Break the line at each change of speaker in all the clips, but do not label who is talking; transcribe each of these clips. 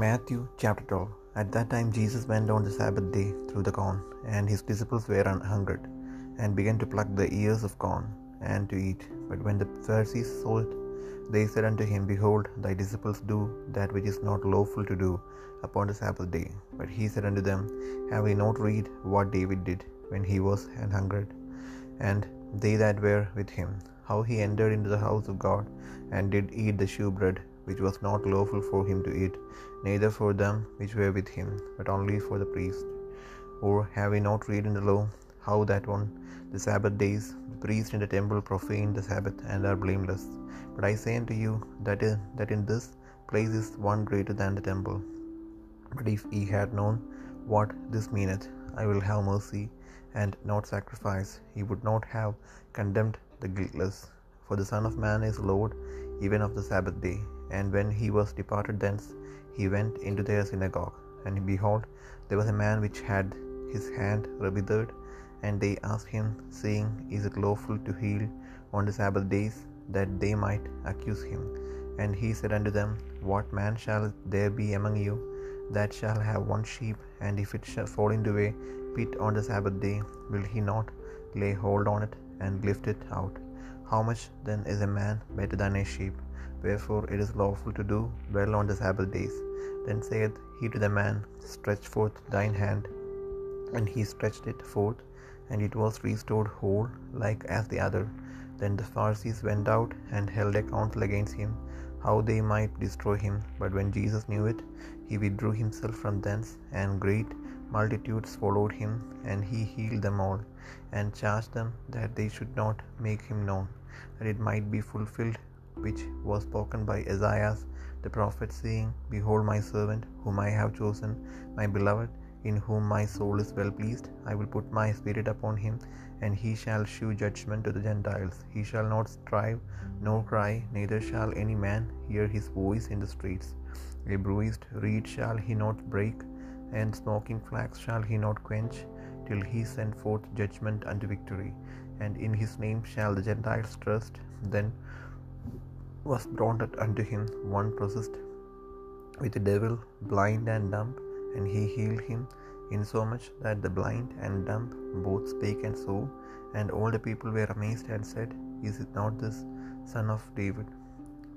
Matthew chapter 12 At that time Jesus went on the Sabbath day through the corn, and his disciples were hungered, and began to pluck the ears of corn, and to eat. But when the Pharisees saw it, they said unto him, Behold, thy disciples do that which is not lawful to do upon the Sabbath day. But he said unto them, Have ye not read what David did when he was an hungered, and they that were with him, how he entered into the house of God, and did eat the shewbread which was not lawful for him to eat, neither for them which were with him, but only for the priest. Or have we not read in the law how that on the Sabbath days the priests in the temple profane the Sabbath and are blameless? But I say unto you that, is, that in this place is one greater than the temple. But if ye had known what this meaneth, I will have mercy and not sacrifice, he would not have condemned the guiltless. For the Son of Man is Lord even of the Sabbath day. And when he was departed thence, he went into their synagogue. And behold, there was a man which had his hand withered. And they asked him, saying, Is it lawful to heal on the Sabbath days? That they might accuse him. And he said unto them, What man shall there be among you that shall have one sheep, and if it shall fall into a pit on the Sabbath day, will he not lay hold on it and lift it out? How much then is a man better than a sheep? Wherefore it is lawful to do well on the Sabbath days. Then saith he to the man, Stretch forth thine hand. And he stretched it forth, and it was restored whole, like as the other. Then the Pharisees went out and held a council against him, how they might destroy him. But when Jesus knew it, he withdrew himself from thence, and great multitudes followed him, and he healed them all, and charged them that they should not make him known, that it might be fulfilled which was spoken by Esaias the prophet, saying, Behold my servant, whom I have chosen, my beloved, in whom my soul is well pleased. I will put my spirit upon him, and he shall shew judgment to the Gentiles. He shall not strive nor cry, neither shall any man hear his voice in the streets. A bruised reed shall he not break, and smoking flax shall he not quench, till he send forth judgment unto victory. And in his name shall the Gentiles trust. Then was brought unto him one possessed with a devil, blind and dumb, and he healed him, insomuch that the blind and dumb both spake and saw. And all the people were amazed and said, Is it not this son of David?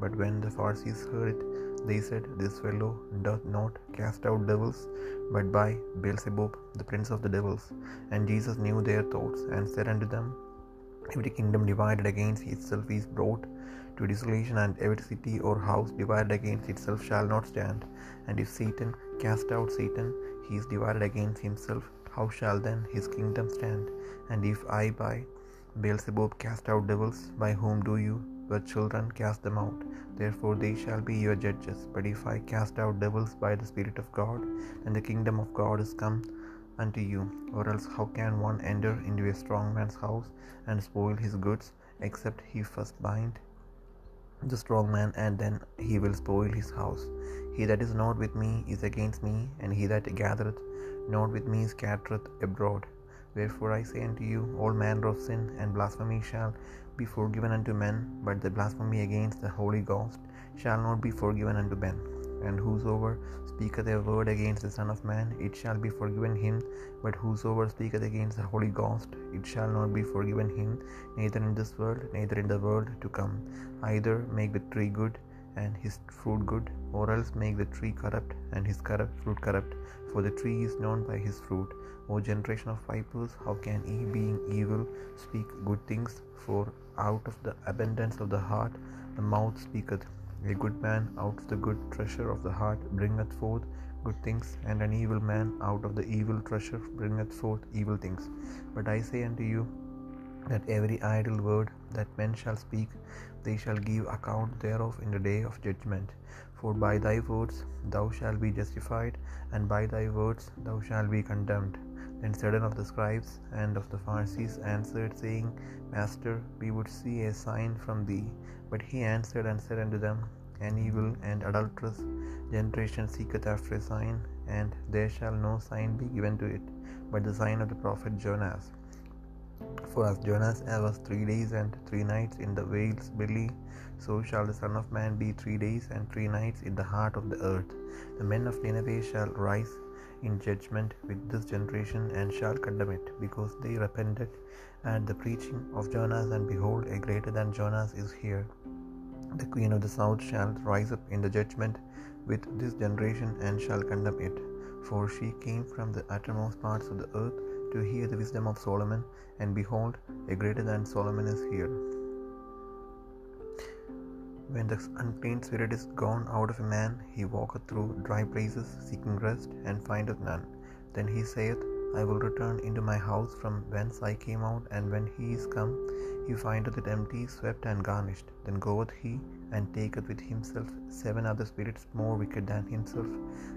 But when the Pharisees heard it, they said, This fellow doth not cast out devils, but by Beelzebub, the prince of the devils. And Jesus knew their thoughts, and said unto them, Every kingdom divided against itself is brought to desolation, and every city or house divided against itself shall not stand. And if Satan cast out Satan, he is divided against himself. How shall then his kingdom stand? And if I by Beelzebub cast out devils, by whom do you, your children, cast them out? Therefore they shall be your judges. But if I cast out devils by the Spirit of God, then the kingdom of God is come unto you. Or else how can one enter into a strong man's house and spoil his goods, except he first bind the strong man, and then he will spoil his house. He that is not with me is against me, and he that gathereth not with me scattereth abroad. Wherefore I say unto you, all manner of sin and blasphemy shall be forgiven unto men, but the blasphemy against the Holy Ghost shall not be forgiven unto men. And whosoever speaketh a word against the Son of Man, it shall be forgiven him. But whosoever speaketh against the Holy Ghost, it shall not be forgiven him, neither in this world, neither in the world to come. Either make the tree good, and his fruit good, or else make the tree corrupt, and his corrupt fruit corrupt. For the tree is known by his fruit. O generation of vipers, how can ye, being evil, speak good things? For out of the abundance of the heart the mouth speaketh. A good man out of the good treasure of the heart bringeth forth good things, and an evil man out of the evil treasure bringeth forth evil things. But I say unto you, that every idle word that men shall speak, they shall give account thereof in the day of judgment. For by thy words thou shalt be justified, and by thy words thou shalt be condemned. Then certain of the scribes and of the Pharisees answered, saying, Master, we would see a sign from thee. But he answered and said unto them, An evil and adulterous generation seeketh after a sign, and there shall no sign be given to it, but the sign of the prophet Jonas. For as Jonas was three days and three nights in the whale's belly, so shall the Son of Man be three days and three nights in the heart of the earth. The men of Nineveh shall rise in judgment with this generation and shall condemn it, because they repented at the preaching of Jonas, and behold, a greater than Jonas is here. The queen of the south shall rise up in the judgment with this generation and shall condemn it, for she came from the uttermost parts of the earth to hear the wisdom of Solomon, and behold, a greater than Solomon is here. When the unclean spirit is gone out of a man, he walketh through dry places, seeking rest, and findeth none. Then he saith, I will return into my house from whence I came out, and when he is come, he findeth it empty, swept, and garnished. Then goeth he, and taketh with himself seven other spirits more wicked than himself,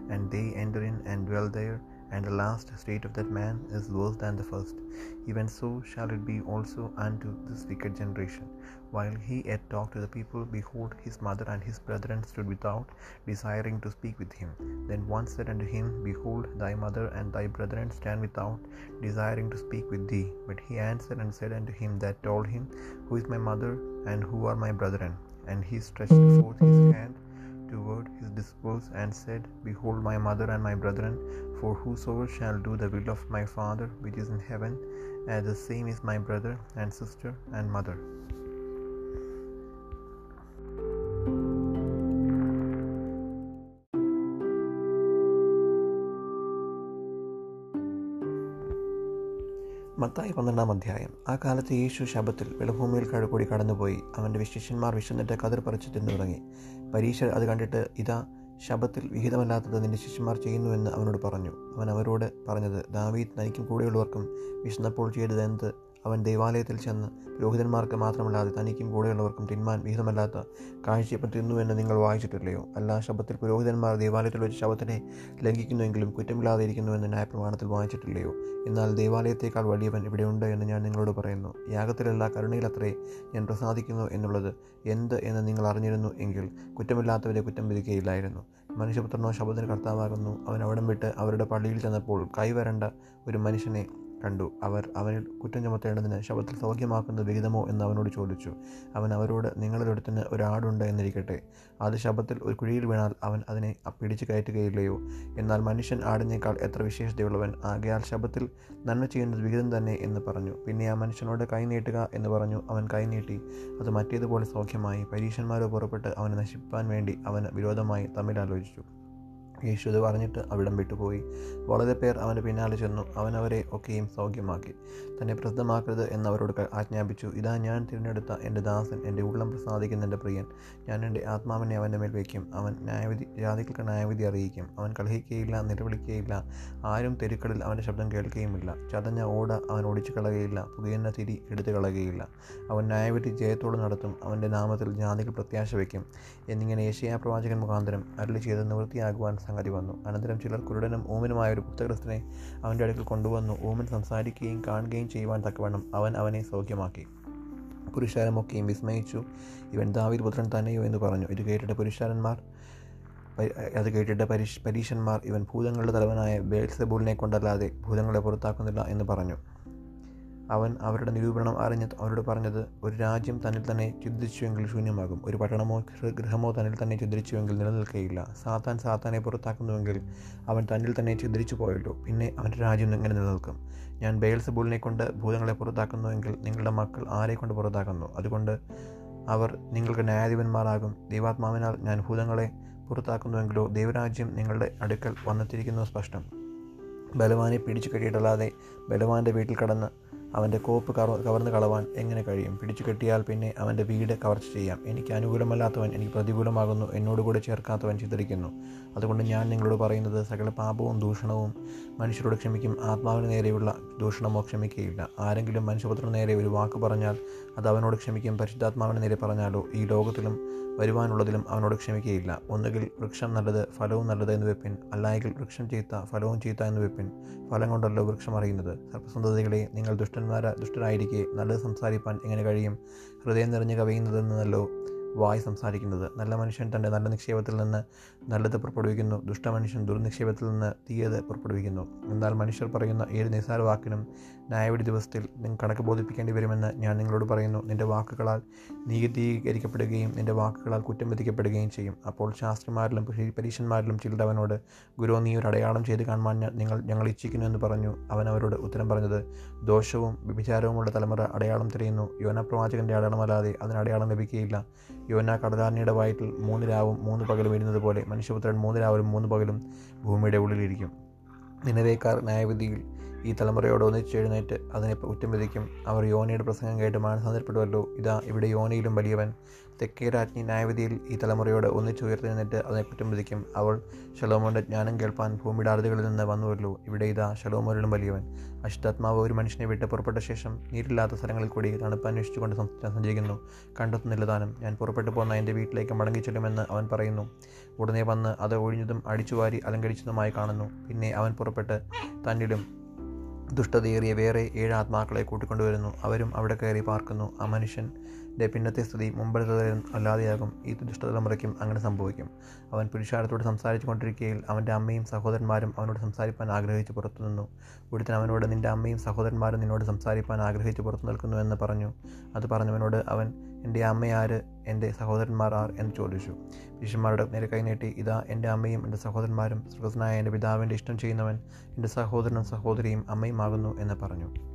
and they enter in and dwell there and the last state of that man is worse than the first. Even so shall it be also unto this wicked generation. While he yet talked to the people, behold, his mother and his brethren stood without, desiring to speak with him. Then one said unto him, Behold, thy mother and thy brethren stand without, desiring to speak with thee. But he answered and said unto him that told him, Who is my mother, and who are my brethren? And he stretched forth his hand toward his disciples and said, Behold my mother and my brethren, for whosoever shall do the will of my Father which is in heaven, as the same is my brother and sister and mother. Mathai പന്ത്രണ്ടാം അധ്യായം ആ കാലത്ത് യേശു ശബത്തിൽ വെളുഭൂമിയിൽ കൂടി കടന്നുപോയി അവന്റെ വിശിഷ്യന്മാർ വിശന്നിട്ട് കതിർ പറിച്ച് തിന്നു തുടങ്ങി പരീക്ഷ അത് കണ്ടിട്ട് ഇതാ ശബത്തിൽ വിഹിതമല്ലാത്തത് നിന്റെ ശിഷ്യന്മാർ ചെയ്യുന്നുവെന്ന് അവനോട് പറഞ്ഞു. അവൻ അവരോട് പറഞ്ഞത് ദാവീദ് തനിക്കും കൂടെയുള്ളവർക്കും വിശന്നപ്പോൾ ചെയ്തത് എന്ത് അവൻ ദേവാലയത്തിൽ ചെന്ന് പുരോഹിതന്മാർക്ക് മാത്രമല്ലാതെ തനിക്കും കൂടെയുള്ളവർക്കും തിന്മാൻ വിഹിതമല്ലാത്ത കാഴ്ചയപ്പം തിന്നു എന്ന് നിങ്ങൾ വായിച്ചിട്ടില്ലയോ? അല്ല ശബത്തിൽ പുരോഹിതന്മാർ ദേവാലയത്തിൽ വെച്ച് ശബത്തിനെ ലംഘിക്കുന്നുവെങ്കിലും കുറ്റമില്ലാതെ ഇരിക്കുന്നുവെന്ന് ന്യായപ്രമാണത്തിൽ വായിച്ചിട്ടില്ലയോ? എന്നാൽ ദേവാലയത്തേക്കാൾ വലിയവൻ ഇവിടെയുണ്ട് എന്ന് ഞാൻ നിങ്ങളോട് പറയുന്നു. യാഗത്തിലല്ല കരുണയിലത്രേ ഞാൻ പ്രസാദിക്കുന്നു എന്നുള്ളത് എന്ത് എന്ന് നിങ്ങൾ അറിഞ്ഞിരുന്നു എങ്കിൽ കുറ്റമില്ലാത്തവരെ കുറ്റം വിധിക്കുകയില്ലായിരുന്നു. മനുഷ്യപുത്രനോ ശബത്തിന് കർത്താവാകുന്നു. അവൻ അവിടം വിട്ട് അവരുടെ പള്ളിയിൽ ചെന്നപ്പോൾ കൈവരണ്ട ഒരു മനുഷ്യനെ കണ്ടു. അവർ അവരിൽ കുറ്റം ചുമത്തേണ്ടതിന് ശബത്തിൽ സൗഖ്യമാക്കുന്നത് വിഹിതമോ എന്ന് അവനോട് ചോദിച്ചു. അവൻ അവരോട് നിങ്ങളുടെ അടുത്തുനിന്ന് ഒരാടുണ്ട് എന്നിരിക്കട്ടെ. അത് ശബത്തിൽ ഒരു കുഴിയിൽ വീണാൽ അവൻ അതിനെ പിടിച്ചു കയറ്റുകയില്ലയോ? എന്നാൽ മനുഷ്യൻ ആടിനേക്കാൾ എത്ര വിശേഷതയുള്ളവൻ. ആകയാൽ ശബത്തിൽ നന്മ ചെയ്യുന്നത് വിഹിതം തന്നെ എന്ന് പറഞ്ഞു. പിന്നെ ആ മനുഷ്യനോട് കൈ നീട്ടുക എന്ന് പറഞ്ഞു. അവൻ കൈ നീട്ടി. അത് മറ്റേതുപോലെ സൗഖ്യമായി. പരീക്ഷന്മാരോ പുറപ്പെട്ട് അവനെ നശിപ്പാൻ വേണ്ടി അവന് വിരോധമായി തമ്മിലാലോചിച്ചു യേശു ഇത് പറഞ്ഞിട്ട് അവിടം വിട്ടുപോയി. വളരെ പേർ അവന്റെ പിന്നാലെ ചെന്നു. അവൻ അവരെ ഒക്കെയും സൗഖ്യമാക്കി. തന്നെ പ്രസിദ്ധമാക്കരുത് എന്നവരോട് ആജ്ഞാപിച്ചു. ഇതാ ഞാൻ തിരഞ്ഞെടുത്ത എന്റെ ദാസൻ എന്റെ ഉള്ളം പ്രസാദിക്കുന്ന എന്റെ പ്രിയൻ. ഞാൻ എന്റെ ആത്മാവിനെ അവന്റെ മേൽ വയ്ക്കും. അവൻ ന്യായവിധി ജാതികൾക്ക് ന്യായവിധി അറിയിക്കും. അവൻ കലഹിക്കുകയില്ല നിലവിളിക്കുകയില്ല ആരും തെരുക്കളിൽ അവന്റെ ശബ്ദം കേൾക്കുകയുമില്ല ചതഞ്ഞ ഓട അവൻ ഒടിച്ചു കളയുകയില്ല പുകയുന്ന തിരി എടുത്തു കളയുകയില്ല. അവൻ ന്യായവിധി ജയത്തോട് നടത്തും. അവന്റെ നാമത്തിൽ ജാതികൾ പ്രത്യാശ വയ്ക്കും. എന്നിങ്ങനെ ഏഷ്യാ പ്രവാചകൻ മുഖാന്തരം അരളി ചെയ്ത് നിവൃത്തിയാകുവാൻ സംഗതി വന്നു. അനന്തരം ചിലർ കുരുടനും ഊമനുമായ ഒരു പുസ്തകസ്ഥനെ അവന്റെ അടുക്കൽ കൊണ്ടുവന്നു. ഓമൻ സംസാരിക്കുകയും കാണുകയും ചെയ്യുവാൻ തക്കവണ്ണം അവൻ അവനെ സൗഖ്യമാക്കി. പുരുഷാരമൊക്കെയും വിസ്മയിച്ചു. ഇവൻ ദാവീദ് പുത്രൻ തന്നെയോ എന്ന് പറഞ്ഞു. ഇത് കേട്ടിട്ട് പുരുഷാരന്മാർ അത് കേട്ടിട്ട് പരീഷ് പരീക്ഷന്മാർ ഇവൻ ഭൂതങ്ങളുടെ തലവനായ ബേൽസബൂളിനെ കൊണ്ടല്ലാതെ ഭൂതങ്ങളെ പുറത്താക്കുന്നില്ല എന്ന് പറഞ്ഞു. അവൻ അവരുടെ നിരൂപണം അറിഞ്ഞ് അവരോട് പറഞ്ഞത് ഒരു രാജ്യം തന്നിൽ തന്നെ ചിന്തിച്ചുവെങ്കിൽ ശൂന്യമാകും. ഒരു പട്ടണമോ ഗൃഹമോ തന്നിൽ തന്നെ ചിന്തിച്ചുവെങ്കിൽ നിലനിൽക്കുകയില്ല സാത്താൻ സാത്താനെ പുറത്താക്കുന്നുവെങ്കിൽ അവൻ തന്നിൽ തന്നെ ചിന്തിച്ചു പോയല്ലോ. പിന്നെ അവന്റെ രാജ്യം എങ്ങനെ നിലനിൽക്കും? ഞാൻ ബേൽസബൂളിനെ കൊണ്ട് ഭൂതങ്ങളെ പുറത്താക്കുന്നുവെങ്കിൽ നിങ്ങളുടെ മക്കൾ ആരെ കൊണ്ട് പുറത്താക്കുന്നു? അതുകൊണ്ട് അവർ നിങ്ങൾക്ക് ന്യായാധിപന്മാരാകും. ദൈവാത്മാവിനാൽ ഞാൻ ഭൂതങ്ങളെ പുറത്താക്കുന്നുവെങ്കിലോ ദൈവരാജ്യം നിങ്ങളുടെ അടുക്കൽ വന്നെത്തിയിരിക്കുന്നു സ്പഷ്ടം. ബലവാനെ പിടിച്ചു കഴിയിട്ടല്ലാതെ ബലവാന്റെ വീട്ടിൽ കടന്ന് അവന്റെ കോപ്പ് കവർ കവർന്ന് കളവാൻ എങ്ങനെ കഴിയും? പിടിച്ചു കെട്ടിയാൽ പിന്നെ അവന്റെ വീട് കവർച്ച ചെയ്യാം. എനിക്ക് അനുകൂലമല്ലാത്തവൻ എനിക്ക് പ്രതികൂലമാകുന്നു. എന്നോട് കൂടെ ചേർക്കാത്തവൻ ചിത്രിക്കുന്നു അതുകൊണ്ട് ഞാൻ നിങ്ങളോട് പറയുന്നത് സകല പാപവും ദൂഷണവും മനുഷ്യരോട് ക്ഷമിക്കും. ആത്മാവിന് നേരെയുള്ള ദൂഷണമോ ക്ഷമിക്കുകയില്ല ആരെങ്കിലും മനുഷ്യപുത്രന് നേരെ ഒരു വാക്ക് പറഞ്ഞാൽ അത് അവനോട് ക്ഷമിക്കും. പരിശുദ്ധാത്മാവിന് നേരെ പറഞ്ഞാലോ? ഈ ലോകത്തിലും വരുവാനുള്ളതിലും അവനോട് ക്ഷമിക്കുകയില്ല ഒന്നുകിൽ വൃക്ഷം നല്ലത് ഫലവും നല്ലത് എന്ന് വെപ്പിൻ. അല്ലായെങ്കിൽ വൃക്ഷം ചീത്ത ഫലവും ചീത്ത എന്ന് വെപ്പിൻ. ഫലം കൊണ്ടല്ലോ വൃക്ഷം അറിയുന്നത്. സർപ്പസന്തതികളെ നിങ്ങൾ ദുഷ്ടന്മാരെ ദുഷ്ടരായിരിക്കെ. നല്ലത് സംസാരിപ്പാൻ എങ്ങനെ കഴിയും? ഹൃദയം നിറഞ്ഞു കവിയുന്നതെന്നല്ലോ വായി സംസാരിക്കുന്നത്. നല്ല മനുഷ്യൻ തന്റെ നല്ല നിക്ഷേപത്തിൽ നിന്ന് നല്ലത് പുറപ്പെടുവിക്കുന്നു. ദുഷ്ടമനുഷ്യൻ ദുർനിക്ഷേപത്തിൽ നിന്ന് തീയത് പുറപ്പെടുവിക്കുന്നു. എന്നാൽ മനുഷ്യർ പറയുന്ന ഏത് നിസ്സാര വാക്കിനും ന്യായവിധി ദിവസത്തിൽ നിങ്ങൾ കണക്ക് ബോധിപ്പിക്കേണ്ടി വരുമെന്ന് ഞാൻ നിങ്ങളോട് പറയുന്നു. നിന്റെ വാക്കുകളാൽ നീതീകരിക്കപ്പെടുകയും നിന്റെ വാക്കുകളാൽ കുറ്റം വിധിക്കപ്പെടുകയും ചെയ്യും. അപ്പോൾ ശാസ്ത്രിമാരിലും പരീക്ഷന്മാരിലും ചിലതവനോട് ഗുരു നീ ഒരു അടയാളം ചെയ്ത് കാണുവാൻ നിങ്ങൾ ഞങ്ങൾ ഇച്ഛിക്കുന്നു എന്ന് പറഞ്ഞു. അവൻ അവരോട് ഉത്തരം പറഞ്ഞത് ദോഷവും വ്യഭിചാരവുമുള്ള തലമുറ അടയാളം തിരയുന്നു. യോന പ്രവാചകന്റെ അടയാളമല്ലാതെ അതിന് അടയാളം ലഭിക്കുകയില്ല. യോന കടലാറിനിയുടെ വയറ്റിൽ മൂന്ന് രാവും മൂന്ന് പകലും ഇരുന്നത് പോലെ മനുഷ്യപുത്രൻ മൂന്ന് രാവിലും മൂന്ന് പകലും ഭൂമിയുടെ ഉള്ളിലിരിക്കും നിലവേക്കാർ ന്യായവിധിയിൽ ഈ തലമുറയോട് ഒന്നിച്ചെഴുന്നേറ്റ് അതിനെ കുറ്റം വിധിക്കും. അവർ യോനയുടെ പ്രസംഗം കേട്ട് മാനസാന്തരപ്പെടുമല്ലോ ഇതാ ഇവിടെ യോനയിലും വലിയവൻ. തെക്കേ രാജ്ഞി ന്യായവിധിയിൽ ഈ തലമുറയോട് ഒന്നിച്ചുയർത്തെഴുന്നേറ്റ് അതിനെ കുറ്റം വിധിക്കും. അവൾ ശലോമോന്റെ ജ്ഞാനം കേൾപ്പാൻ ഭൂമിയുടെ അറുതികളിൽ നിന്ന് വന്നുവല്ലോ. ഇവിടെ ഇതാ ശലോമോരിലും വലിയവൻ. അശുദ്ധാത്മാവ് ഒരു മനുഷ്യനെ വിട്ട് പുറപ്പെട്ട ശേഷം നീരില്ലാത്ത സ്ഥലങ്ങളിൽ കൂടി തണുപ്പ് അന്വേഷിച്ചുകൊണ്ട് സഞ്ചരിക്കുന്നു. കണ്ടെത്തുന്നില്ല താനും. ഞാൻ പുറപ്പെട്ടു പോകുന്ന എന്റെ വീട്ടിലേക്ക് മടങ്ങി ചെല്ലുമെന്ന് അവൻ പറയുന്നു. ഉടനെ വന്ന് അത് ഒഴിഞ്ഞതും അടിച്ചുവാരി അലങ്കരിച്ചതുമായി കാണുന്നു. പിന്നെ അവൻ പുറപ്പെട്ട് തന്നിലും ദുഷ്ടതയേറിയ വേറെ ഏഴ് ആത്മാക്കളെ കൂട്ടിക്കൊണ്ടുവരുന്നു. അവരും അവിടെ കയറി പാർക്കുന്നു. ആ മനുഷ്യന്റെ പിന്നത്തെ സ്ഥിതി മുമ്പത്തെ അല്ലാതെയാകും. ഈ ദുഷ്ടതലമുറയ്ക്കും അങ്ങനെ സംഭവിക്കും. അവൻ പുരുഷാരത്തോട് സംസാരിച്ചു കൊണ്ടിരിക്കുകയിൽ അവന്റെ അമ്മയും സഹോദരന്മാരും അവനോട് സംസാരിപ്പാൻ ആഗ്രഹിച്ച് പുറത്തു നിന്നു. ഒരുത്തൻ അവനോട് നിന്റെ അമ്മയും സഹോദരന്മാരും നിന്നോട് സംസാരിപ്പാൻ ആഗ്രഹിച്ച് പുറത്തു നിൽക്കുന്നു എന്ന് പറഞ്ഞു. അത് പറഞ്ഞവനോട് അവൻ എന്റെ അമ്മയാര് എന്റെ സഹോദരന്മാർ ആർ? എന്ന് ചോദിച്ചു. ശിഷ്യന്മാരുടെ നേരെ കൈനീട്ടി ഇതാ എന്റെ അമ്മയും എന്റെ സഹോദരന്മാരും. സുഹൃത്തനായ എന്റെ പിതാവിന്റെ ഇഷ്ടം ചെയ്യുന്നവൻ എന്റെ സഹോദരനും സഹോദരിയും അമ്മയും ആകുന്നു എന്ന് പറഞ്ഞു.